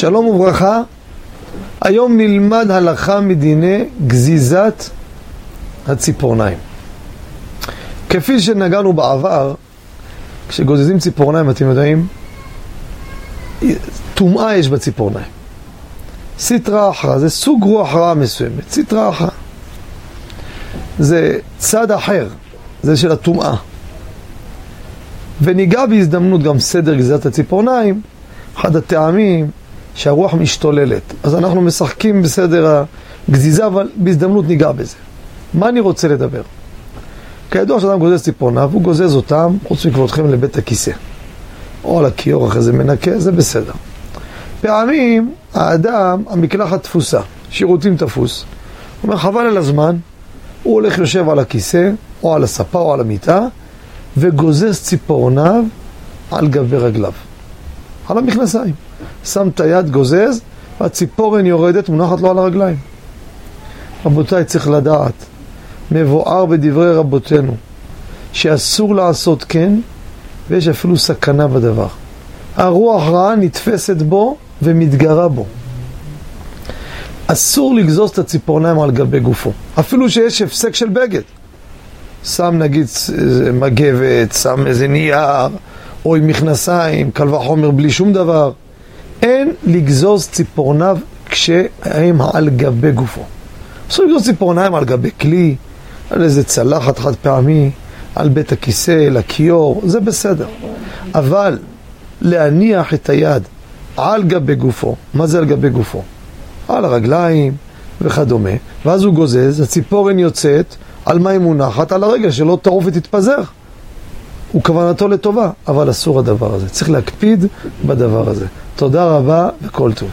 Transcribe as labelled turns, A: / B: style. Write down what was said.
A: שלום וברכה, היום נלמד הלכה מדיני גזיזת הציפורניים. כפי שנגענו בעבר, כשגוזזים ציפורניים, אתם יודעים, טומאה יש בציפורניים. סיטרא אחרא, זה סוג רוח רעה מסוימת, סיטרא אחרא. זה צד אחר, זה של הטומאה. וניגע בהזדמנות גם סדר גזיזת הציפורניים, אחד הטעמים שהרוח משתוללת. אז אנחנו משחקים בסדר הגזיזה, אבל בהזדמנות ניגע בזה. מה אני רוצה לדבר? כידוע שאדם גוזז ציפורניו, הוא גוזז אותם, חוץ מכבודכם, לבית הכיסא. או על הכיור אחרי זה מנקה, זה בסדר. פעמים האדם, המקלחת תפוסה, שירותים תפוס. הוא אומר, חבל על הזמן, הוא הולך יושב על הכיסא, או על הספה, או על המיטה, וגוזז ציפורניו על גבי רגליו. על המכנסיים. שם את היד, גוזז, והציפורן יורדת, מונחת לו על הרגליים. רבותיי, צריך לדעת, מבואר בדברי רבותינו, שאסור לעשות כן, ויש אפילו סכנה בדבר. הרוח רעה נתפסת בו ומתגרה בו. אסור לגזוז את הציפורניים על גבי גופו, אפילו שיש הפסק של בגד. שם נגיד מגבת, שם איזה נייר, או עם מכנסיים, קל וחומר בלי שום דבר. אין לגזוז ציפורניו כשהם על גבי גופו. אסור לגזוז ציפורניים על גבי כלי, על איזה צלחת חד פעמי, על בית הכיסא, לכיור, זה בסדר. אבל להניח את היד על גבי גופו, מה זה על גבי גופו? על הרגליים וכדומה, ואז הוא גוזז, הציפורן יוצאת, על מה היא מונחת? על הרגל שלא טרוף ותתפזר. הוא כוונתו לטובה, אבל אסור הדבר הזה. צריך להקפיד בדבר הזה. תודה רבה וכל טוב.